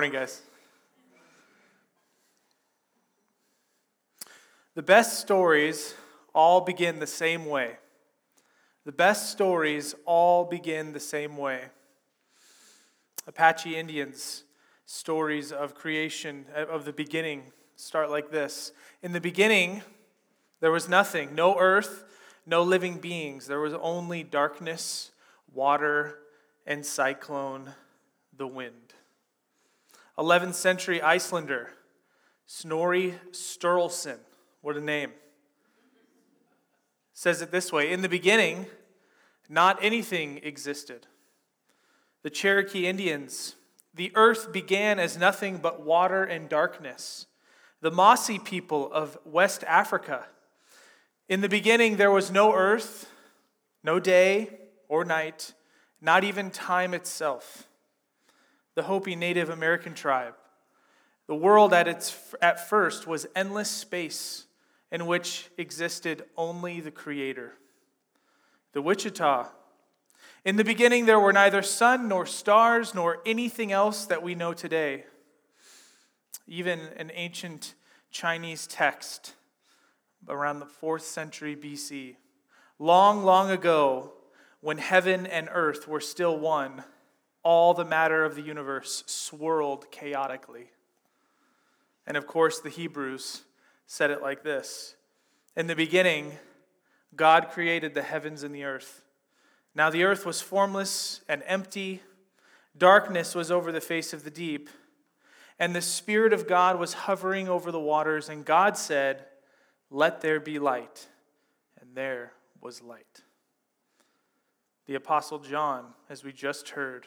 Morning, guys. The best stories all begin the same way. The best stories all begin the same way. Apache Indians' stories of creation, uh, of the beginning, start like this In the beginning, there was nothing no earth, no living beings. There was only darkness, water, and cyclone, the wind. 11th century Icelander, Snorri Sturluson, what a name, says it this way In the beginning, not anything existed. The Cherokee Indians, the earth began as nothing but water and darkness. The Mossi people of West Africa, in the beginning, there was no earth, no day or night, not even time itself the Hopi Native American tribe. The world at, its, at first was endless space in which existed only the Creator. The Wichita. In the beginning, there were neither sun nor stars nor anything else that we know today. Even an ancient Chinese text around the fourth century BC. Long, long ago, when heaven and earth were still one, all the matter of the universe swirled chaotically. And of course, the Hebrews said it like this In the beginning, God created the heavens and the earth. Now the earth was formless and empty, darkness was over the face of the deep, and the Spirit of God was hovering over the waters. And God said, Let there be light. And there was light. The Apostle John, as we just heard,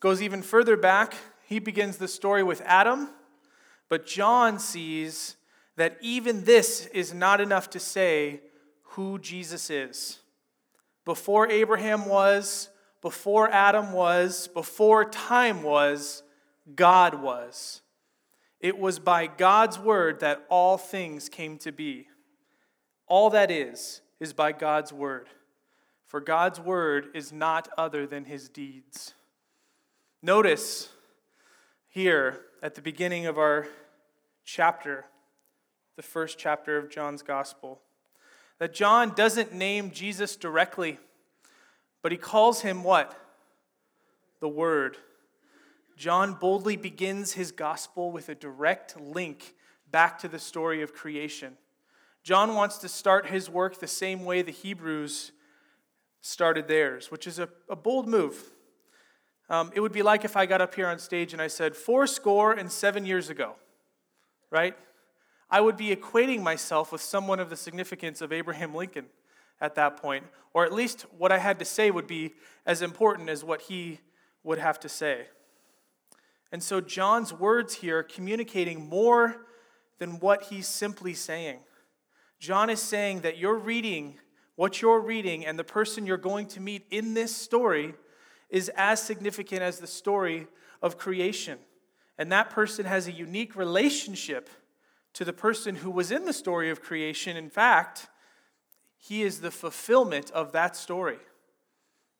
goes even further back. He begins the story with Adam, but John sees that even this is not enough to say who Jesus is. Before Abraham was, before Adam was, before time was, God was. It was by God's word that all things came to be. All that is, is by God's word. For God's word is not other than his deeds. Notice here at the beginning of our chapter, the first chapter of John's gospel, that John doesn't name Jesus directly, but he calls him what? The Word. John boldly begins his gospel with a direct link back to the story of creation. John wants to start his work the same way the Hebrews started theirs, which is a, a bold move. Um, it would be like if I got up here on stage and I said, four score and seven years ago, right? I would be equating myself with someone of the significance of Abraham Lincoln at that point, or at least what I had to say would be as important as what he would have to say. And so John's words here communicating more than what he's simply saying. John is saying that you're reading what you're reading and the person you're going to meet in this story is as significant as the story of creation. And that person has a unique relationship to the person who was in the story of creation. In fact, he is the fulfillment of that story.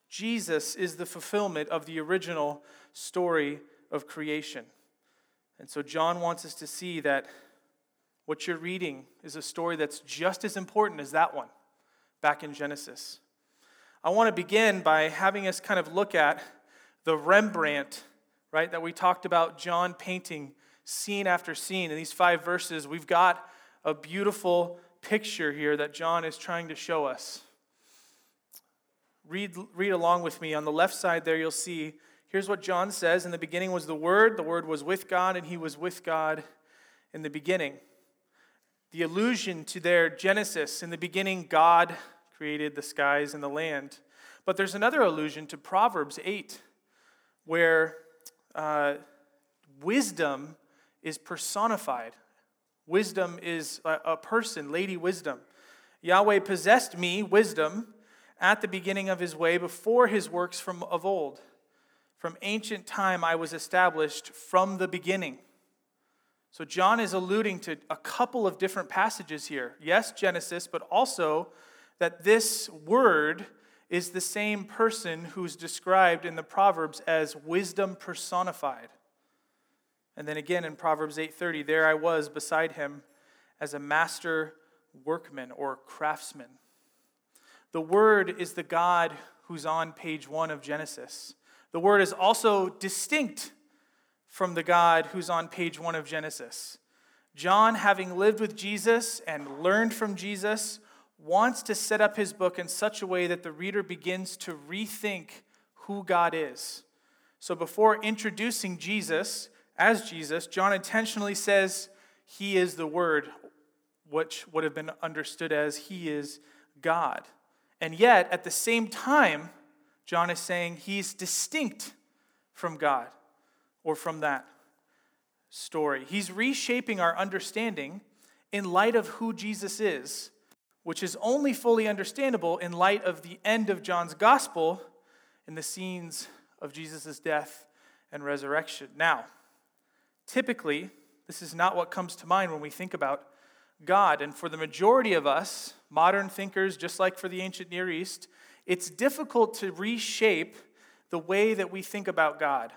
Jesus is the fulfillment of the original story of creation. And so John wants us to see that what you're reading is a story that's just as important as that one back in Genesis. I want to begin by having us kind of look at the Rembrandt right? That we talked about John painting scene after scene. In these five verses, we've got a beautiful picture here that John is trying to show us. Read, read along with me. On the left side there, you'll see here's what John says In the beginning was the Word, the Word was with God, and He was with God in the beginning. The allusion to their Genesis, in the beginning, God created the skies and the land. But there's another allusion to Proverbs 8, where uh, wisdom is personified. Wisdom is a, a person, Lady Wisdom. Yahweh possessed me, wisdom, at the beginning of his way, before his works from of old. From ancient time I was established from the beginning. So John is alluding to a couple of different passages here. Yes, Genesis, but also that this word is the same person who's described in the Proverbs as wisdom personified. And then again in Proverbs 8:30, there I was beside him as a master workman or craftsman. The word is the God who's on page 1 of Genesis. The word is also distinct from the God who's on page 1 of Genesis. John, having lived with Jesus and learned from Jesus, wants to set up his book in such a way that the reader begins to rethink who God is. So before introducing Jesus, as Jesus, John intentionally says he is the Word, which would have been understood as he is God. And yet, at the same time, John is saying he's distinct from God or from that story. He's reshaping our understanding in light of who Jesus is, which is only fully understandable in light of the end of John's gospel in the scenes of Jesus' death and resurrection. Now, Typically, this is not what comes to mind when we think about God. And for the majority of us, modern thinkers, just like for the ancient Near East, it's difficult to reshape the way that we think about God.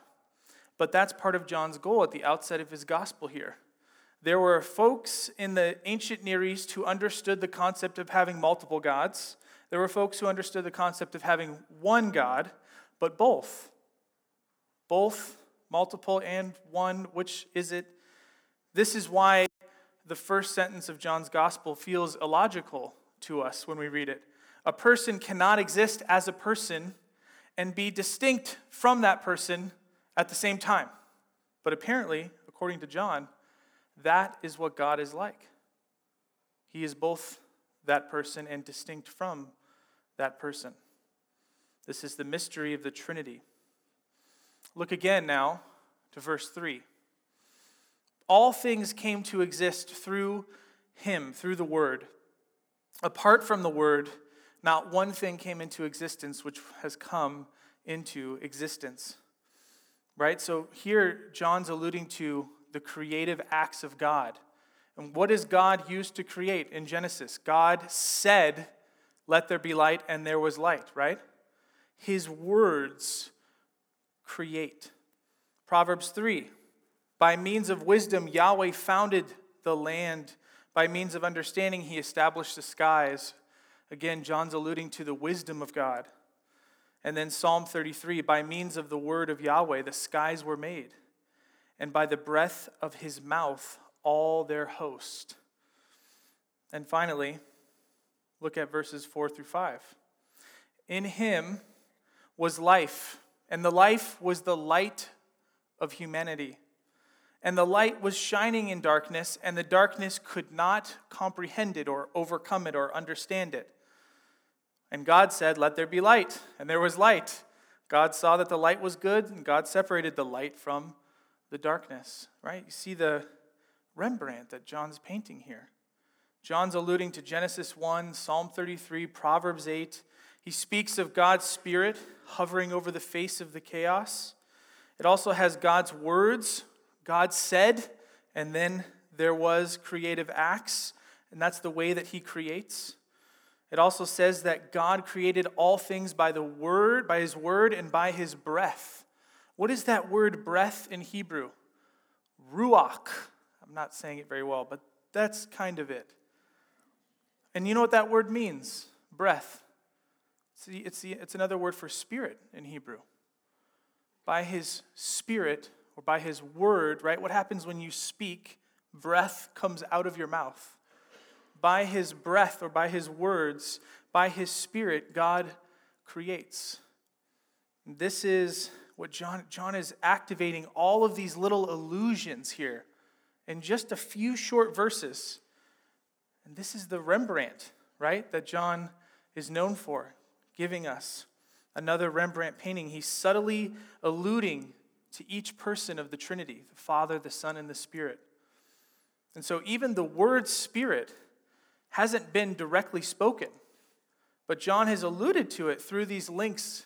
But that's part of John's goal at the outset of his gospel here. There were folks in the ancient Near East who understood the concept of having multiple gods. There were folks who understood the concept of having one God, but both. Both multiple and one, which is it? This is why the first sentence of John's gospel feels illogical to us when we read it. A person cannot exist as a person and be distinct from that person at the same time. But apparently, according to John, that is what God is like. He is both that person and distinct from that person. This is the mystery of the Trinity. Look again now to verse 3. All things came to exist through him, through the Word. Apart from the Word, not one thing came into existence which has come into existence. Right? So here, John's alluding to the creative acts of God. And what does God use to create in Genesis? God said, Let there be light, and there was light, right? His words create. Proverbs 3 By means of wisdom, Yahweh founded the land. By means of understanding, he established the skies. Again, John's alluding to the wisdom of God. And then Psalm 33 By means of the word of Yahweh, the skies were made, and by the breath of his mouth, all their host. And finally, look at verses 4 through 5. In him was life, and the life was the light of humanity. And the light was shining in darkness, and the darkness could not comprehend it or overcome it or understand it. And God said, Let there be light. And there was light. God saw that the light was good, and God separated the light from the darkness. Right? You see the Rembrandt that John's painting here. John's alluding to Genesis 1, Psalm 33, Proverbs 8. He speaks of God's Spirit hovering over the face of the chaos. It also has God's words. God said, and then there was creative acts, and that's the way that he creates. It also says that God created all things by the word, by his word and by his breath. What is that word breath in Hebrew? Ruach. I'm not saying it very well, but that's kind of it. And you know what that word means? Breath. It's, it's, the, it's another word for spirit in Hebrew. by his spirit or by his word, right? What happens when you speak? Breath comes out of your mouth. By his breath or by his words, by his spirit, God creates. This is what John, John is activating all of these little illusions here in just a few short verses. And this is the Rembrandt, right, that John is known for, giving us another Rembrandt painting. He's subtly alluding to each person of the Trinity the Father, the Son, and the Spirit. And so even the word Spirit hasn't been directly spoken, but John has alluded to it through these links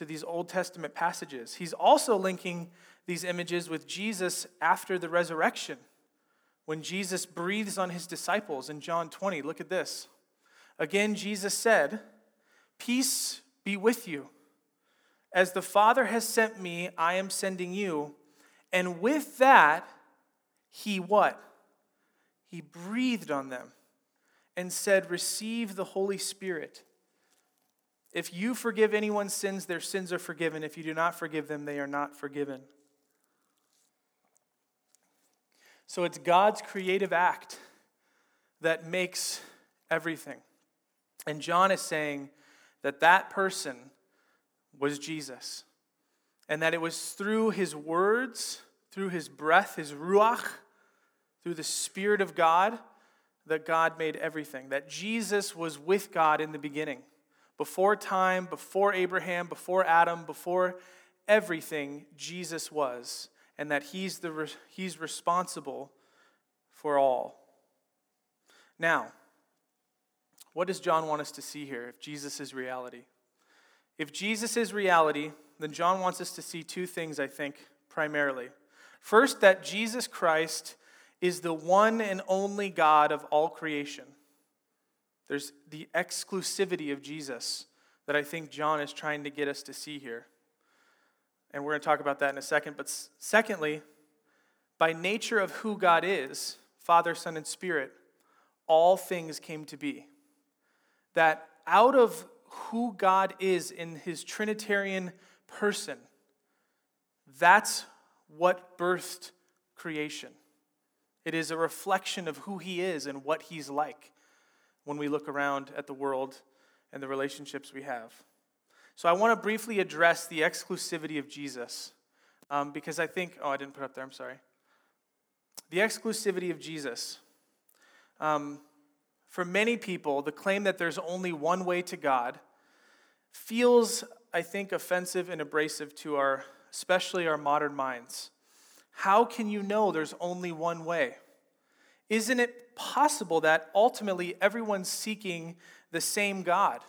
to these Old Testament passages. He's also linking these images with Jesus after the resurrection. When Jesus breathes on his disciples in John 20, look at this. Again, Jesus said, Peace be with you. As the Father has sent me, I am sending you. And with that, he what? He breathed on them and said, Receive the Holy Spirit. If you forgive anyone's sins, their sins are forgiven. If you do not forgive them, they are not forgiven. So it's God's creative act that makes everything. And John is saying that that person was Jesus. And that it was through his words, through his breath, his ruach, through the Spirit of God, that God made everything. That Jesus was with God in the beginning. Before time, before Abraham, before Adam, before everything, Jesus was. And that he's, the, he's responsible for all. Now, what does John want us to see here if Jesus is reality? If Jesus is reality, then John wants us to see two things, I think, primarily. First, that Jesus Christ is the one and only God of all creation. There's the exclusivity of Jesus that I think John is trying to get us to see here. And we're going to talk about that in a second. But secondly, by nature of who God is, Father, Son, and Spirit, all things came to be. That out of who God is in his Trinitarian person, that's what birthed creation. It is a reflection of who he is and what he's like when we look around at the world and the relationships we have. So I want to briefly address the exclusivity of Jesus um, because I think, oh, I didn't put up there, I'm sorry. The exclusivity of Jesus. Um, for many people, the claim that there's only one way to God feels, I think, offensive and abrasive to our, especially our modern minds. How can you know there's only one way? Isn't it possible that ultimately everyone's seeking the same God?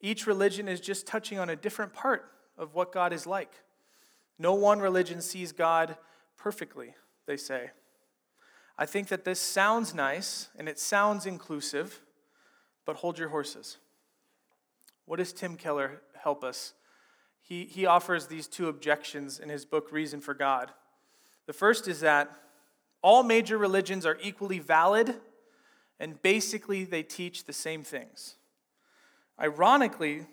Each religion is just touching on a different part of what God is like. No one religion sees God perfectly, they say. I think that this sounds nice and it sounds inclusive, but hold your horses. What does Tim Keller help us? He, he offers these two objections in his book, Reason for God. The first is that all major religions are equally valid and basically they teach the same things. Ironically,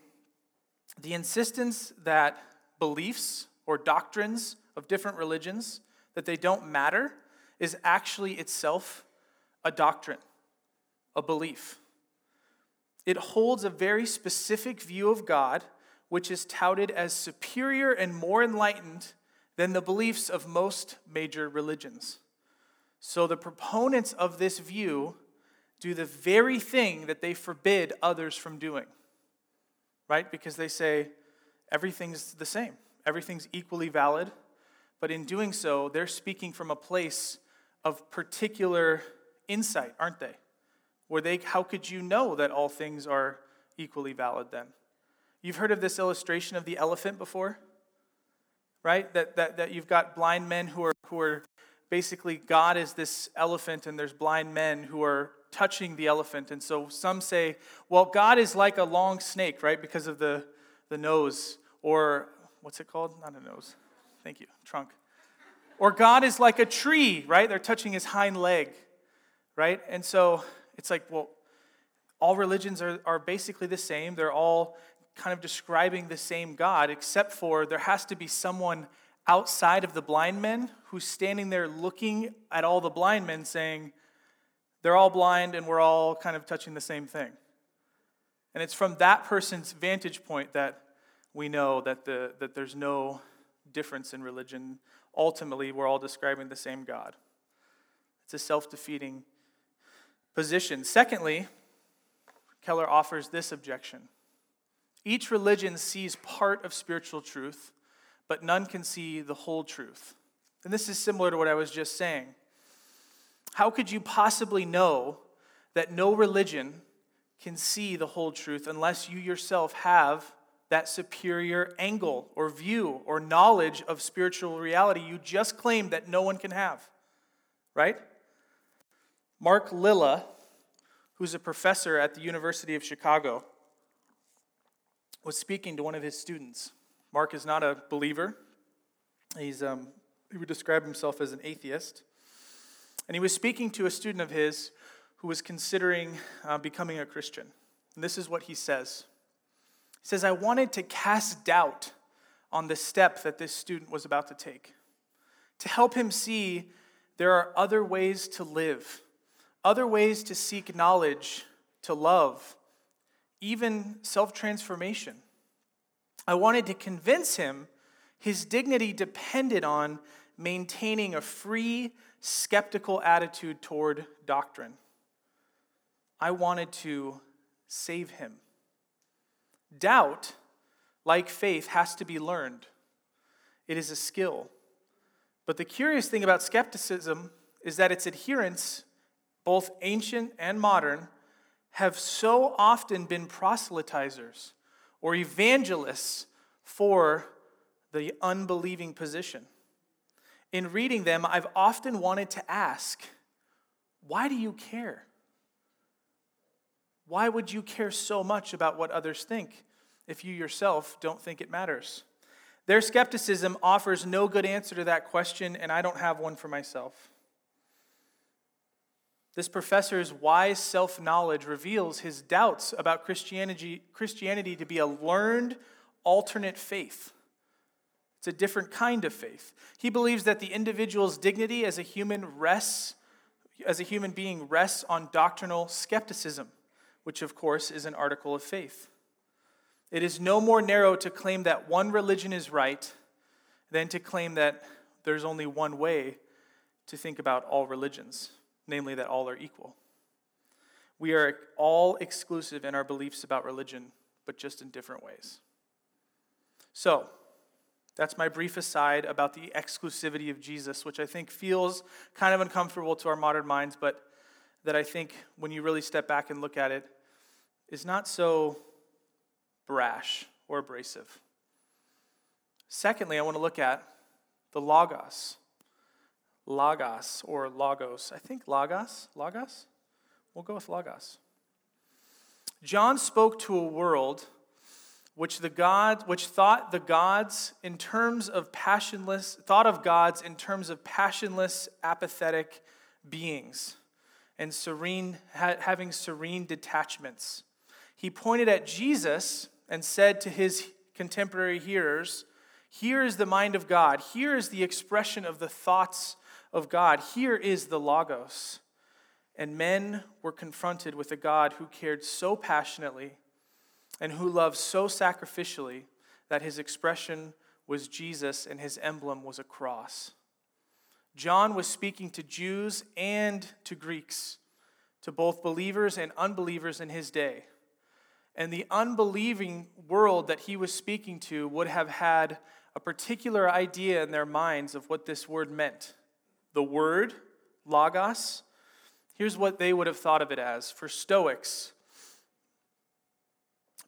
the insistence that beliefs or doctrines of different religions that they don't matter is actually itself a doctrine, a belief. It holds a very specific view of God, which is touted as superior and more enlightened than the beliefs of most major religions. So the proponents of this view do the very thing that they forbid others from doing, right? Because they say everything's the same, everything's equally valid. But in doing so, they're speaking from a place of particular insight, aren't they? Where they, how could you know that all things are equally valid then? You've heard of this illustration of the elephant before? Right? That, that, that you've got blind men who are, who are basically, God is this elephant, and there's blind men who are touching the elephant. And so some say, well, God is like a long snake, right? Because of the, the nose. Or what's it called? Not a nose. Thank you. Trunk. Or God is like a tree, right? They're touching his hind leg, right? And so it's like, well, all religions are, are basically the same. They're all kind of describing the same God, except for there has to be someone outside of the blind men who's standing there looking at all the blind men saying, they're all blind and we're all kind of touching the same thing. And it's from that person's vantage point that we know that, the, that there's no difference in religion. Ultimately, we're all describing the same God. It's a self defeating position. Secondly, Keller offers this objection each religion sees part of spiritual truth, but none can see the whole truth. And this is similar to what I was just saying. How could you possibly know that no religion can see the whole truth unless you yourself have that superior angle or view or knowledge of spiritual reality you just claimed that no one can have? Right? Mark Lilla, who's a professor at the University of Chicago, was speaking to one of his students. Mark is not a believer. He's, um, he would describe himself as an atheist. And he was speaking to a student of his who was considering uh, becoming a Christian. And this is what he says He says, I wanted to cast doubt on the step that this student was about to take, to help him see there are other ways to live, other ways to seek knowledge, to love, even self transformation. I wanted to convince him his dignity depended on maintaining a free, skeptical attitude toward doctrine. I wanted to save him. Doubt, like faith, has to be learned, it is a skill. But the curious thing about skepticism is that its adherents, both ancient and modern, have so often been proselytizers or evangelists for the unbelieving position. In reading them, I've often wanted to ask, why do you care? Why would you care so much about what others think if you yourself don't think it matters? Their skepticism offers no good answer to that question, and I don't have one for myself. This professor's wise self knowledge reveals his doubts about Christianity, Christianity to be a learned alternate faith. It's a different kind of faith. He believes that the individual's dignity as a human rests, as a human being rests on doctrinal skepticism, which of course is an article of faith. It is no more narrow to claim that one religion is right than to claim that there's only one way to think about all religions namely that all are equal. We are all exclusive in our beliefs about religion, but just in different ways. So, that's my brief aside about the exclusivity of Jesus, which I think feels kind of uncomfortable to our modern minds, but that I think when you really step back and look at it, is not so brash or abrasive. Secondly, I want to look at the Logos, Logos or Logos. I think Logos. Logos? We'll go with Logos. John spoke to a world which the God which thought the gods in terms of passionless thought of gods in terms of passionless apathetic beings and serene having serene detachments. He pointed at Jesus and said to his contemporary hearers, here is the mind of God. Here is the expression of the thoughts of God. Here is the Logos. And men were confronted with a God who cared so passionately and who loved so sacrificially that his expression was Jesus and his emblem was a cross. John was speaking to Jews and to Greeks, to both believers and unbelievers in his day. And the unbelieving world that he was speaking to would have had a particular idea in their minds of what this word meant the word, logos, here's what they would have thought of it as. For Stoics,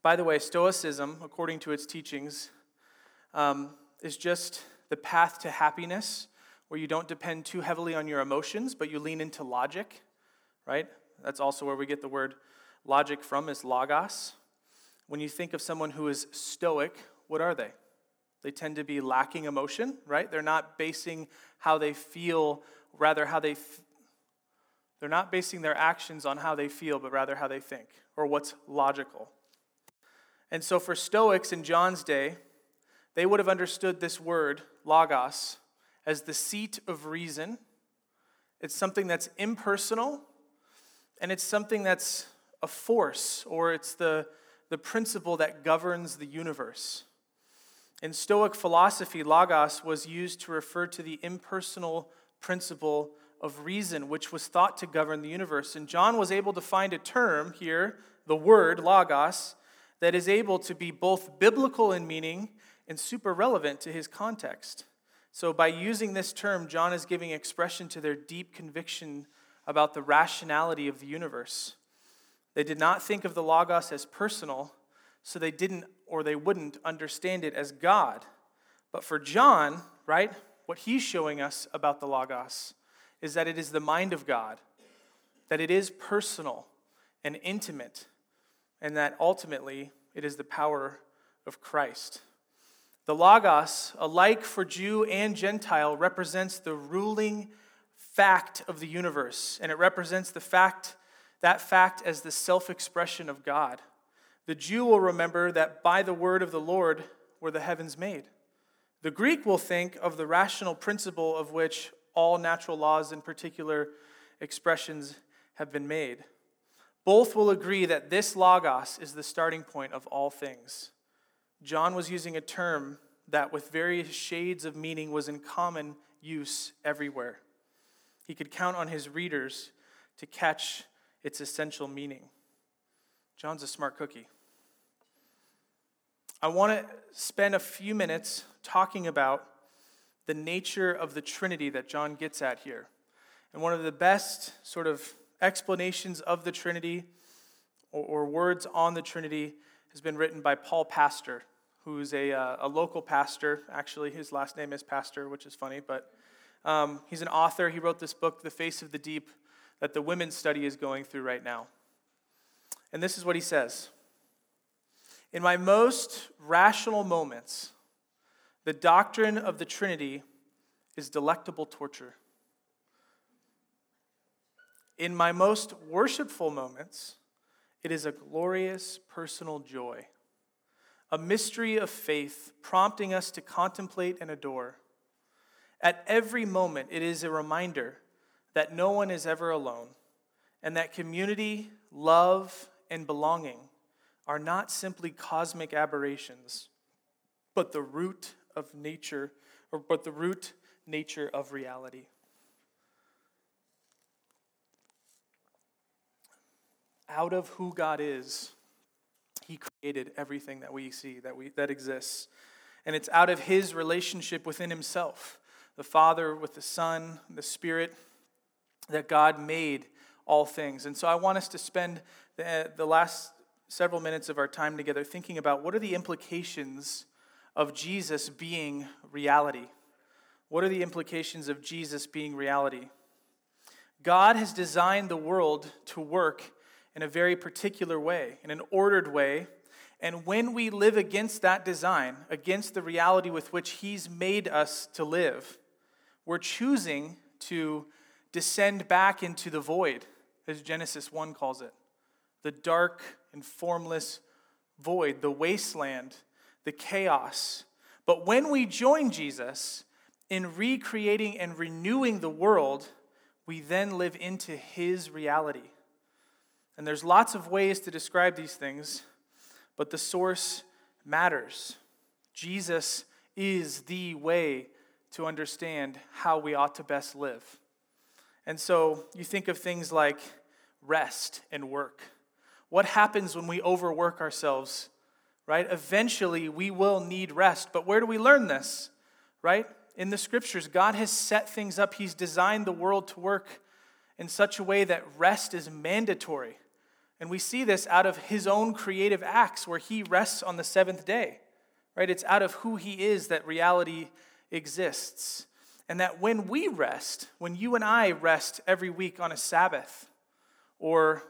by the way, Stoicism, according to its teachings, um, is just the path to happiness where you don't depend too heavily on your emotions, but you lean into logic, right? That's also where we get the word logic from, is logos. When you think of someone who is stoic, what are they? They tend to be lacking emotion, right? They're not basing how they feel, rather how they th- they're not basing their actions on how they feel, but rather how they think or what's logical. And so, for Stoics in John's day, they would have understood this word, logos, as the seat of reason. It's something that's impersonal, and it's something that's a force, or it's the, the principle that governs the universe. In Stoic philosophy, logos was used to refer to the impersonal principle of reason, which was thought to govern the universe. And John was able to find a term here, the word logos, that is able to be both biblical in meaning and super relevant to his context. So, by using this term, John is giving expression to their deep conviction about the rationality of the universe. They did not think of the Logos as personal, so they didn't or they wouldn't understand it as God. But for John, right, what he's showing us about the Logos is that it is the mind of God, that it is personal and intimate, and that ultimately it is the power of Christ. The Logos, alike for Jew and Gentile, represents the ruling fact of the universe, and it represents the fact, that fact as the self expression of God. The Jew will remember that by the word of the Lord were the heavens made. The Greek will think of the rational principle of which all natural laws and particular expressions have been made. Both will agree that this logos is the starting point of all things. John was using a term that, with various shades of meaning, was in common use everywhere. He could count on his readers to catch its essential meaning. John's a smart cookie. I want to spend a few minutes talking about the nature of the Trinity that John gets at here. And one of the best sort of explanations of the Trinity or, or words on the Trinity has been written by Paul Pastor who's a, uh, a local pastor. Actually, his last name is Pastor, which is funny, but um, he's an author. He wrote this book, The Face of the Deep, that the women's study is going through right now. And this is what he says In my most rational moments, the doctrine of the Trinity is delectable torture. In my most worshipful moments, it is a glorious personal joy a mystery of faith prompting us to contemplate and adore. At every moment, it is a reminder that no one is ever alone and that community, love, and belonging are not simply cosmic aberrations, but the root of nature, or but the root nature of reality. Out of who God is, he created everything that we see, that, we, that exists. And it's out of His relationship within Himself, the Father with the Son, the Spirit, that God made all things. And so I want us to spend the, the last several minutes of our time together thinking about what are the implications of Jesus being reality? What are the implications of Jesus being reality? God has designed the world to work in a very particular way, in an ordered way. And when we live against that design, against the reality with which He's made us to live, we're choosing to descend back into the void, as Genesis 1 calls it the dark and formless void, the wasteland, the chaos. But when we join Jesus in recreating and renewing the world, we then live into His reality. And there's lots of ways to describe these things, but the source matters. Jesus is the way to understand how we ought to best live. And so you think of things like rest and work. What happens when we overwork ourselves, right? Eventually we will need rest. But where do we learn this, right? In the scriptures, God has set things up, He's designed the world to work in such a way that rest is mandatory. And we see this out of his own creative acts where he rests on the seventh day. Right? It's out of who he is that reality exists. And that when we rest, when you and I rest every week on a Sabbath or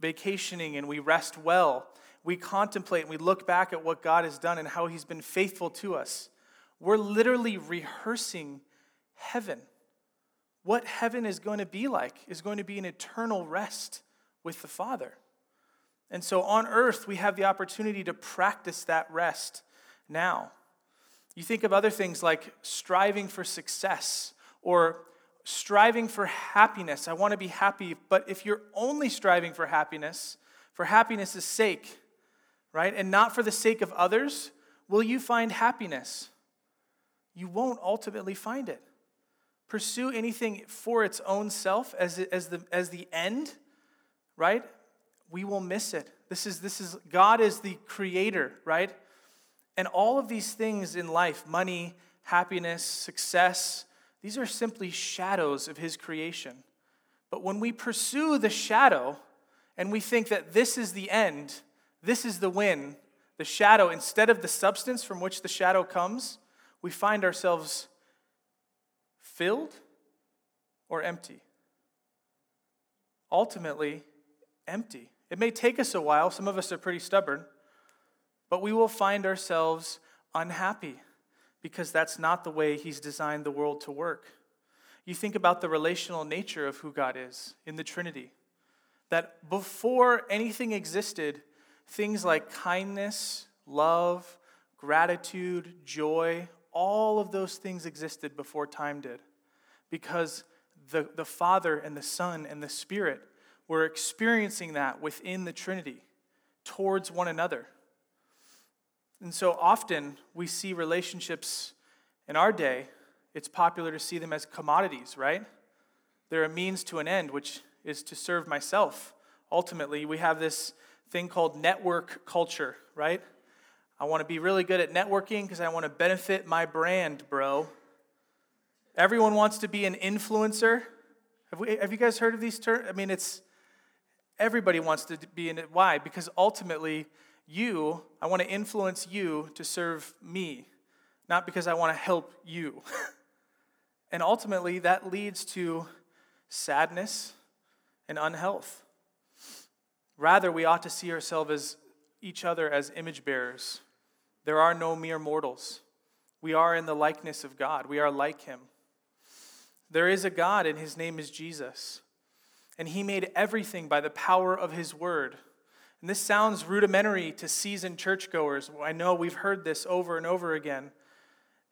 vacationing and we rest well, we contemplate and we look back at what God has done and how he's been faithful to us. We're literally rehearsing heaven. What heaven is going to be like is going to be an eternal rest with the Father. And so on earth, we have the opportunity to practice that rest now. You think of other things like striving for success or striving for happiness. I want to be happy, but if you're only striving for happiness, for happiness' sake, right, and not for the sake of others, will you find happiness? You won't ultimately find it. Pursue anything for its own self as, as, the, as the end, right? We will miss it. This is, this is, God is the creator, right? And all of these things in life money, happiness, success these are simply shadows of his creation. But when we pursue the shadow and we think that this is the end, this is the win, the shadow instead of the substance from which the shadow comes, we find ourselves filled or empty. Ultimately, empty. It may take us a while, some of us are pretty stubborn, but we will find ourselves unhappy because that's not the way He's designed the world to work. You think about the relational nature of who God is in the Trinity. That before anything existed, things like kindness, love, gratitude, joy, all of those things existed before time did. Because the, the Father and the Son and the Spirit were experiencing that within the Trinity towards one another. And so often we see relationships in our day, it's popular to see them as commodities, right? They're a means to an end, which is to serve myself. Ultimately, we have this thing called network culture, right? I want to be really good at networking because I want to benefit my brand, bro. Everyone wants to be an influencer. Have, we, have you guys heard of these terms? I mean, it's everybody wants to be in it. Why? Because ultimately, you, I want to influence you to serve me, not because I want to help you. and ultimately, that leads to sadness and unhealth. Rather, we ought to see ourselves as each other as image bearers. There are no mere mortals. We are in the likeness of God, we are like Him. There is a God, and His name is Jesus. And He made everything by the power of His word. And this sounds rudimentary to seasoned churchgoers. I know we've heard this over and over again.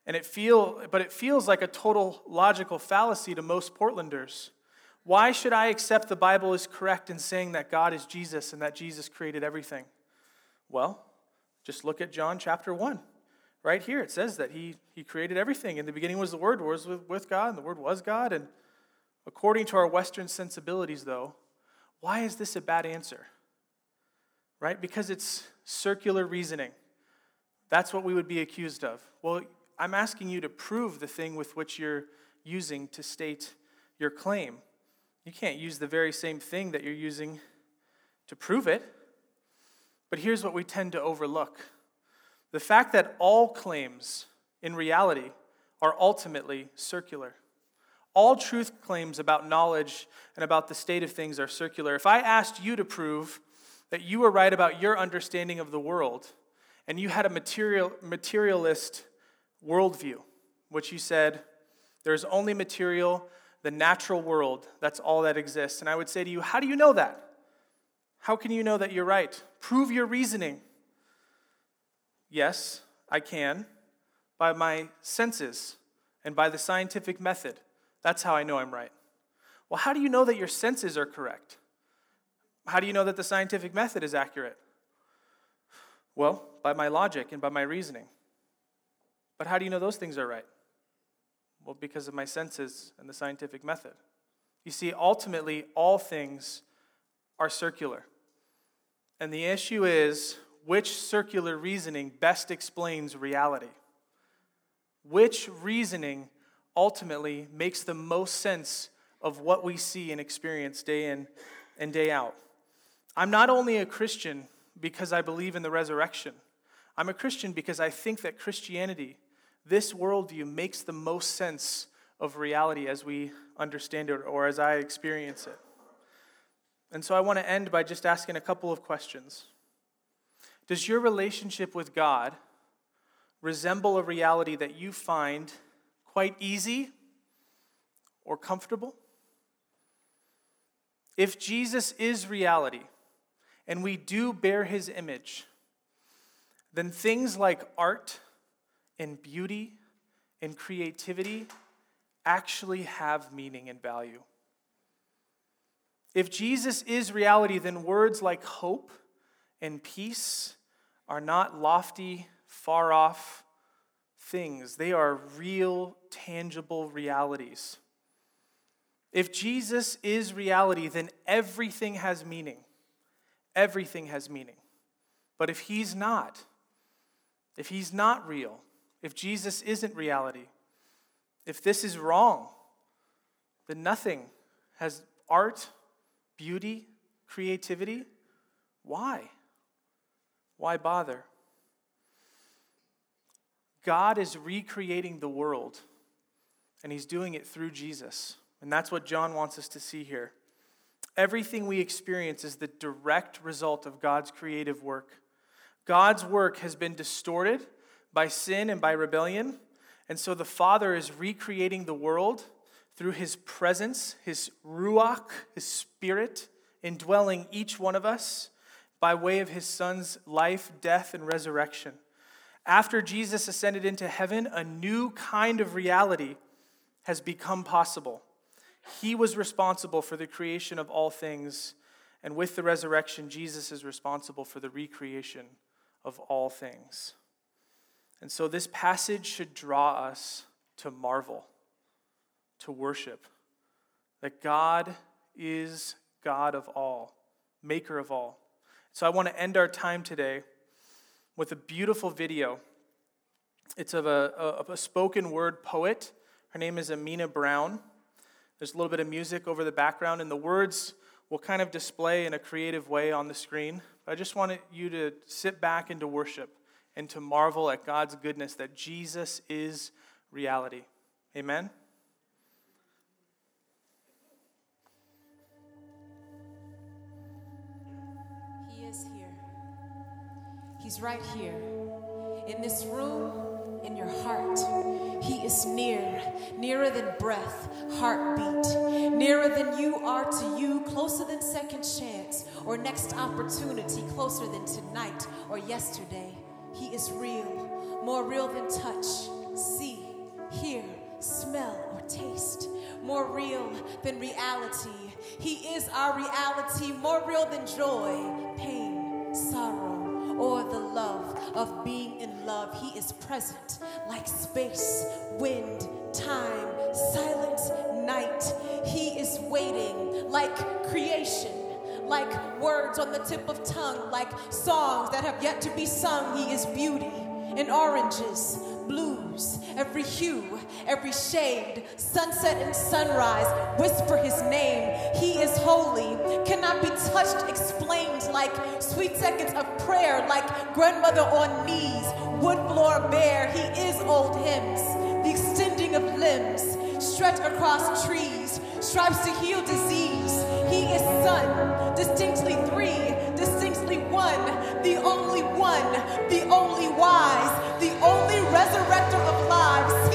And it feel, but it feels like a total logical fallacy to most Portlanders. Why should I accept the Bible is correct in saying that God is Jesus and that Jesus created everything? Well, just look at John chapter 1. Right here, it says that he, he created everything. In the beginning was the Word, was with, with God, and the Word was God. And according to our Western sensibilities, though, why is this a bad answer? Right? Because it's circular reasoning. That's what we would be accused of. Well, I'm asking you to prove the thing with which you're using to state your claim. You can't use the very same thing that you're using to prove it. But here's what we tend to overlook the fact that all claims in reality are ultimately circular. All truth claims about knowledge and about the state of things are circular. If I asked you to prove that you were right about your understanding of the world, and you had a material, materialist worldview, which you said, there's only material, the natural world, that's all that exists. And I would say to you, how do you know that? How can you know that you're right? Prove your reasoning. Yes, I can, by my senses and by the scientific method. That's how I know I'm right. Well, how do you know that your senses are correct? How do you know that the scientific method is accurate? Well, by my logic and by my reasoning. But how do you know those things are right? Well, because of my senses and the scientific method. You see, ultimately, all things are circular. And the issue is which circular reasoning best explains reality? Which reasoning ultimately makes the most sense of what we see and experience day in and day out? I'm not only a Christian because I believe in the resurrection, I'm a Christian because I think that Christianity, this worldview, makes the most sense of reality as we understand it or as I experience it. And so I want to end by just asking a couple of questions. Does your relationship with God resemble a reality that you find quite easy or comfortable? If Jesus is reality, and we do bear his image, then things like art and beauty and creativity actually have meaning and value. If Jesus is reality, then words like hope and peace are not lofty, far off things. They are real, tangible realities. If Jesus is reality, then everything has meaning. Everything has meaning. But if he's not, if he's not real, if Jesus isn't reality, if this is wrong, then nothing has art, beauty, creativity. Why? Why bother? God is recreating the world, and He's doing it through Jesus. And that's what John wants us to see here. Everything we experience is the direct result of God's creative work. God's work has been distorted by sin and by rebellion, and so the Father is recreating the world through His presence, His Ruach, His Spirit, indwelling each one of us by way of His Son's life, death, and resurrection. After Jesus ascended into heaven, a new kind of reality has become possible. He was responsible for the creation of all things, and with the resurrection, Jesus is responsible for the recreation of all things. And so, this passage should draw us to marvel, to worship, that God is God of all, maker of all. So, I want to end our time today with a beautiful video. It's of a, of a spoken word poet. Her name is Amena Brown. There's a little bit of music over the background, and the words will kind of display in a creative way on the screen. But I just wanted you to sit back and to worship and to marvel at God's goodness that Jesus is reality. Amen? He is here. He's right here in this room, in your heart. He is near, nearer than breath, heartbeat, nearer than you are to you, closer than second chance or next opportunity, closer than tonight or yesterday. He is real, more real than touch, see, hear, smell, or taste, more real than reality. He is our reality, more real than joy, pain, sorrow or the love of being in love. He is present like space, wind, time, silent night. He is waiting like creation like words on the tip of tongue, like songs that have yet to be sung. He is beauty in oranges, blues, every hue, every shade, sunset and sunrise, whisper his name. He is holy, cannot be touched, explained like sweet seconds of prayer, like grandmother on knees, wood floor bare. He is old hymns, the extending of limbs, stretched across trees, strives to heal disease. He is son, distinctly three, distinctly one, the only one, the only wise, the only resurrector of lives.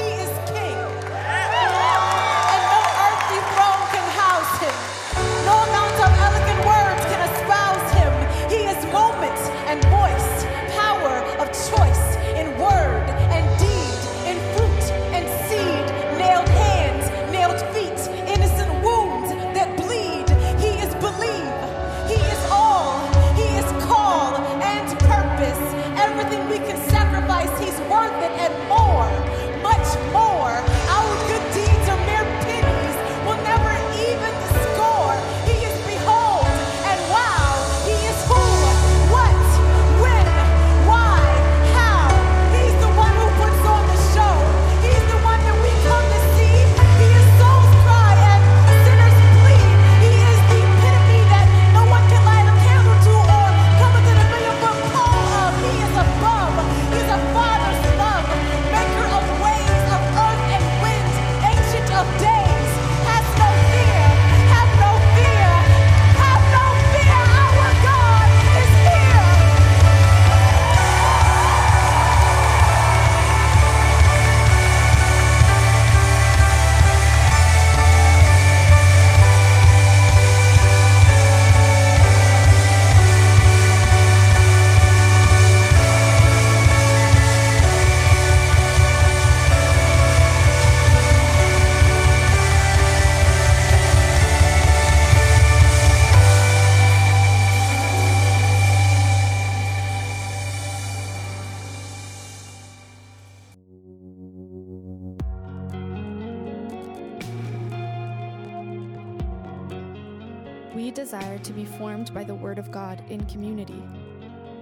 Of God in community.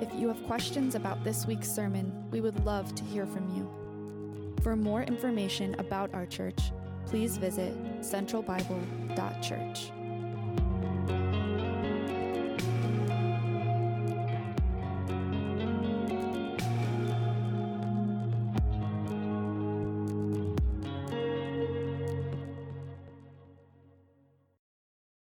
If you have questions about this week's sermon, we would love to hear from you. For more information about our church, please visit centralbible.church.